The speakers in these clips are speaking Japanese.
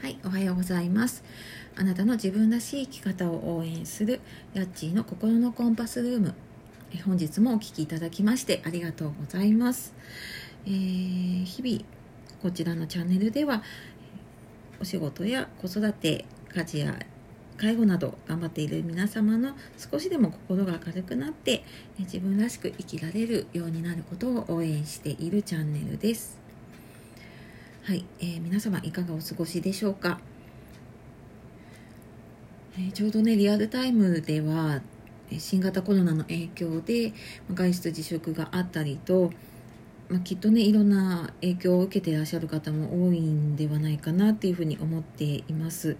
はい、おはようございます。あなたの自分らしい生き方を応援するヤッチーの心のコンパスルーム。え本日もお聞きいただきましてありがとうございます。えー日々こちらのチャンネルではお仕事や子育て、家事や介護など頑張っている皆様の少しでも心が明るくなって自分らしく生きられるようになることを応援しているチャンネルです。はい、えー皆様いかがお過ごしでしょうか、えーちょうどねリアルタイムでは新型コロナの影響で外出自粛があったりと、まあ、きっとねいろんな影響を受けていらっしゃる方も多いんではないかなっていうふうに思っています。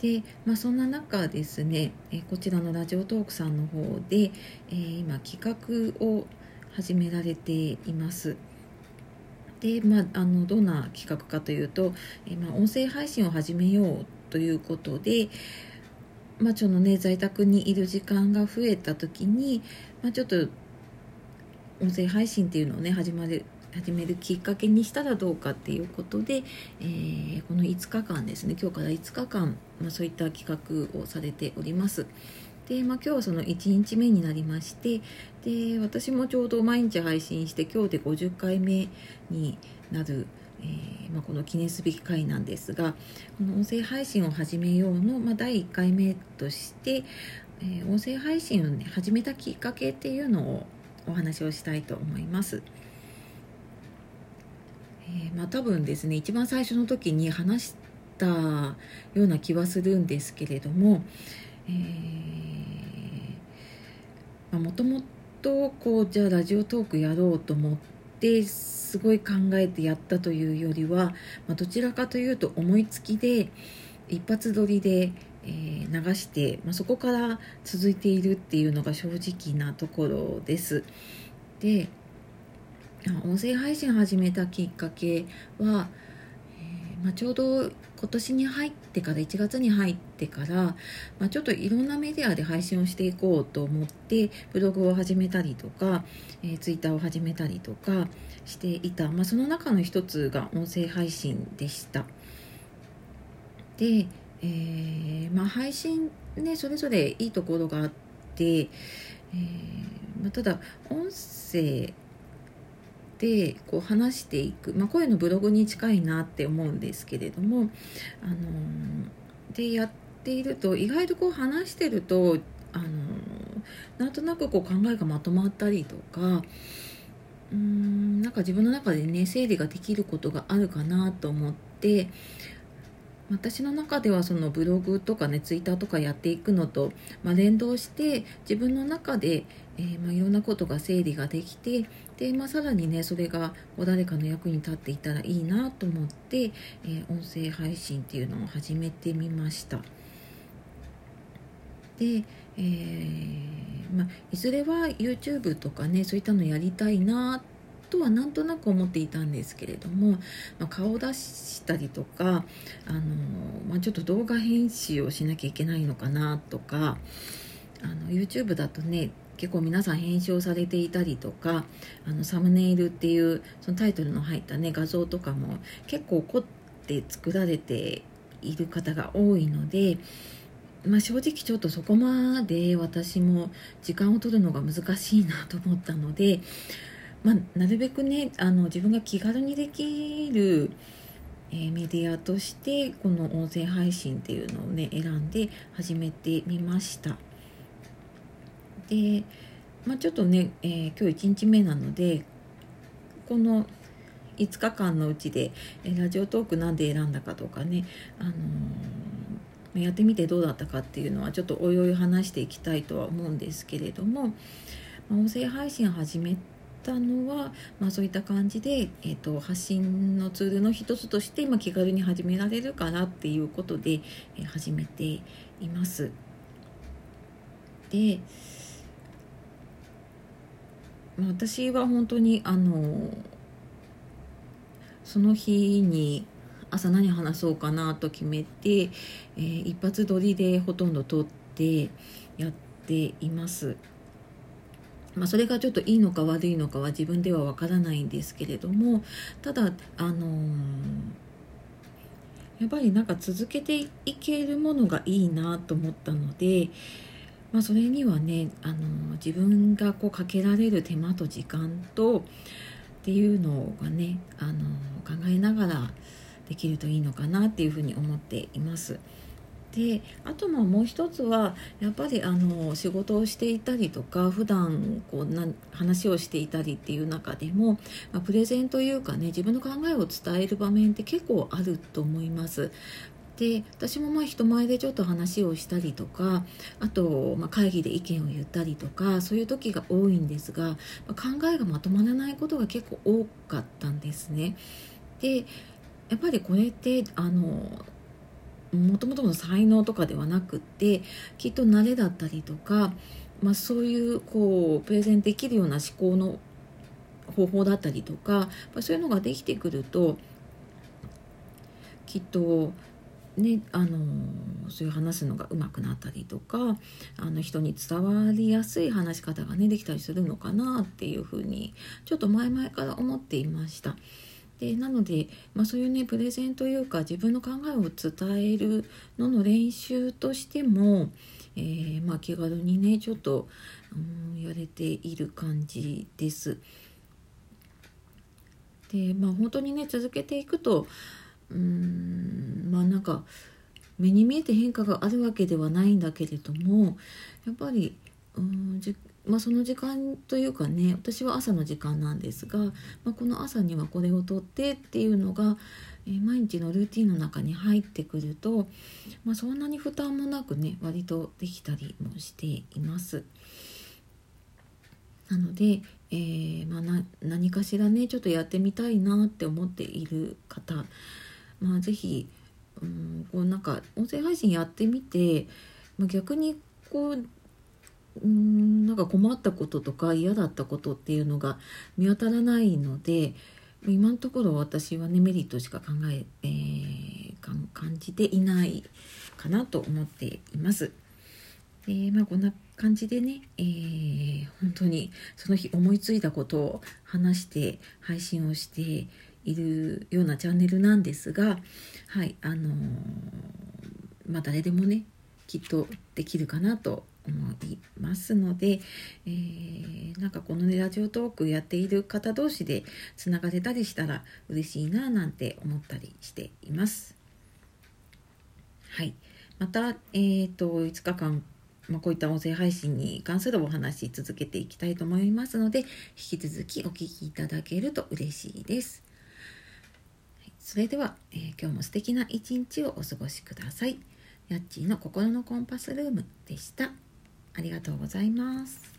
で、まあ、そんな中ですね、えこちらのラジオトークさんの方で、えー今企画を始められています。で、まあ、あのどんな企画かというと、えーまあ、音声配信を始めようということで、まあ、ちょっとね在宅にいる時間が増えた時に、まあ、ちょっと音声配信っていうのをね始まる始めるきっかけにしたらどうかっていうことで、えーこの5日間ですね今日から5日間、まあ、そういった企画をされております。で、まあ、今日はその1日目になりましてで私もちょうど毎日配信して今日で50回目になる、えーまあ、この記念すべき回なんですがこの音声配信を始めようの、まあ、第1回目として、えー音声配信を、ね、始めたきっかけっていうのをお話をしたいと思います。えーまあ、多分ですね一番最初の時に話したような気はするんですけれども、えーもともとこうじゃあラジオトークやろうと思ってすごい考えてやったというよりは、まあ、どちらかというと思いつきで一発撮りで、え流して、まあ、そこから続いているっていうのが正直なところです。で音声配信始めたきっかけは、えーまあ、ちょうど今年に入ってから1月に入ってから、まあ、ちょっといろんなメディアで配信をしていこうと思ってブログを始めたりとか、えー、ツイッターを始めたりとかしていた、まあ、その中の一つが音声配信でした。で、えーまあ、配信ねそれぞれいいところがあって、えーまあ、ただ音声でこう話していく、まあ、声のブログに近いなって思うんですけれども、あのでやっていると意外とこう話してると、あのなんとなくこう考えがまとまったりとかうーんなんか自分の中でね整理ができることがあるかなと思って私の中ではそのブログとかねツイッターとかやっていくのと、まあ、連動して自分の中で、えーまあ、いろんなことが整理ができてで、まあ、さらにねそれが誰かの役に立っていたらいいなと思って、えー音声配信っていうのを始めてみました。で、えーまあ、いずれは YouTube とかねそういったのやりたいなってとはなんとなく思っていたんですけれども、まあ、顔を出したりとか、あのまあ、ちょっと動画編集をしなきゃいけないのかなとかあの YouTube だとね結構皆さん編集をされていたりとかあのサムネイルっていうそのタイトルの入ったね画像とかも結構凝って作られている方が多いので、まあ、正直ちょっとそこまで私も時間を取るのが難しいなと思ったので、まあ、なるべくねあの自分が気軽にできる、えーメディアとしてこの音声配信っていうのをね選んで始めてみました。で、まあ、ちょっとね、えー今日1日目なのでこの5日間のうちで、えラジオトークなんで選んだかとかね、あのーやってみてどうだったかっていうのはちょっとおいおい話していきたいとは思うんですけれども、音声配信始めたのは、まあ、そういった感じで、えー、と発信のツールの一つとして、まあ、気軽に始められるからっていうことで、えー始めています。で、まあ私は本当にあのその日に朝何話そうかなと決めて、えー一発撮りでほとんど撮ってやっています。まあ、それがちょっといいのか悪いのかは自分ではわからないんですけれどもただあのーやっぱりなんか続けていけるものがいいなと思ったので、まあ、それにはねあの自分がこうかけられる手間と時間とっていうのがねあの考えながらできるといいのかなっていうふうに思っています。であとももう一つはやっぱりあの仕事をしていたりとか普段こうな話をしていたりっていう中でも、まあ、プレゼンというかね自分の考えを伝える場面って結構あると思います。で私もまあ人前でちょっと話をしたりとかあとま会議で意見を言ったりとかそういう時が多いんですが、ま考えがまとまらないことが結構多かったんですね。でやっぱりこれってあのもともとの才能とかではなくってきっと慣れだったりとか、まあ、そういうこうプレゼンできるような思考の方法だったりとかそういうのができてくるときっとねあのそういう話すのが上手くなったりとかあの人に伝わりやすい話し方がねできたりするのかなっていうふうにちょっと前々から思っていました。でなので、まあ、そういうねプレゼンというか自分の考えを伝えるのの練習としても、えー、まあ、気軽にねちょっと、うん、やれている感じです。でまあ本当にね続けていくとうんまあなんか目に見えて変化があるわけではないんだけれどもやっぱりうんまあ、その時間というかね私は朝の時間なんですが、まあ、この朝にはこれをとってっていうのが、えー、毎日のルーティンの中に入ってくると、まあ、そんなに負担もなくね割とできたりもしています。なので、えー、まあ、何かしらねちょっとやってみたいなって思っている方、まあ、是非うんこうなんか音声配信やってみて、ま、逆にこううんなんか困ったこととか嫌だったことっていうのが見当たらないので今のところ私はねメリットしか考ええー、感じていないかなと思っています。でまあ、こんな感じでね、えー、本当にその日思いついたことを話して配信をしているようなチャンネルなんですが、はいあのー、まあ、誰でもねきっとできるかなと思いますので、えー、なんかこのねラジオトークやっている方同士でつながれたりしたら嬉しいななんて思ったりしています。はい、また、えーと、5日間まあ、こういった音声配信に関するお話続けていきたいと思いますので引き続きお聞きいただけると嬉しいです。それでは、えー、今日も素敵な一日をお過ごしください。やっちーの心のコンパスルームでした。ありがとうございます。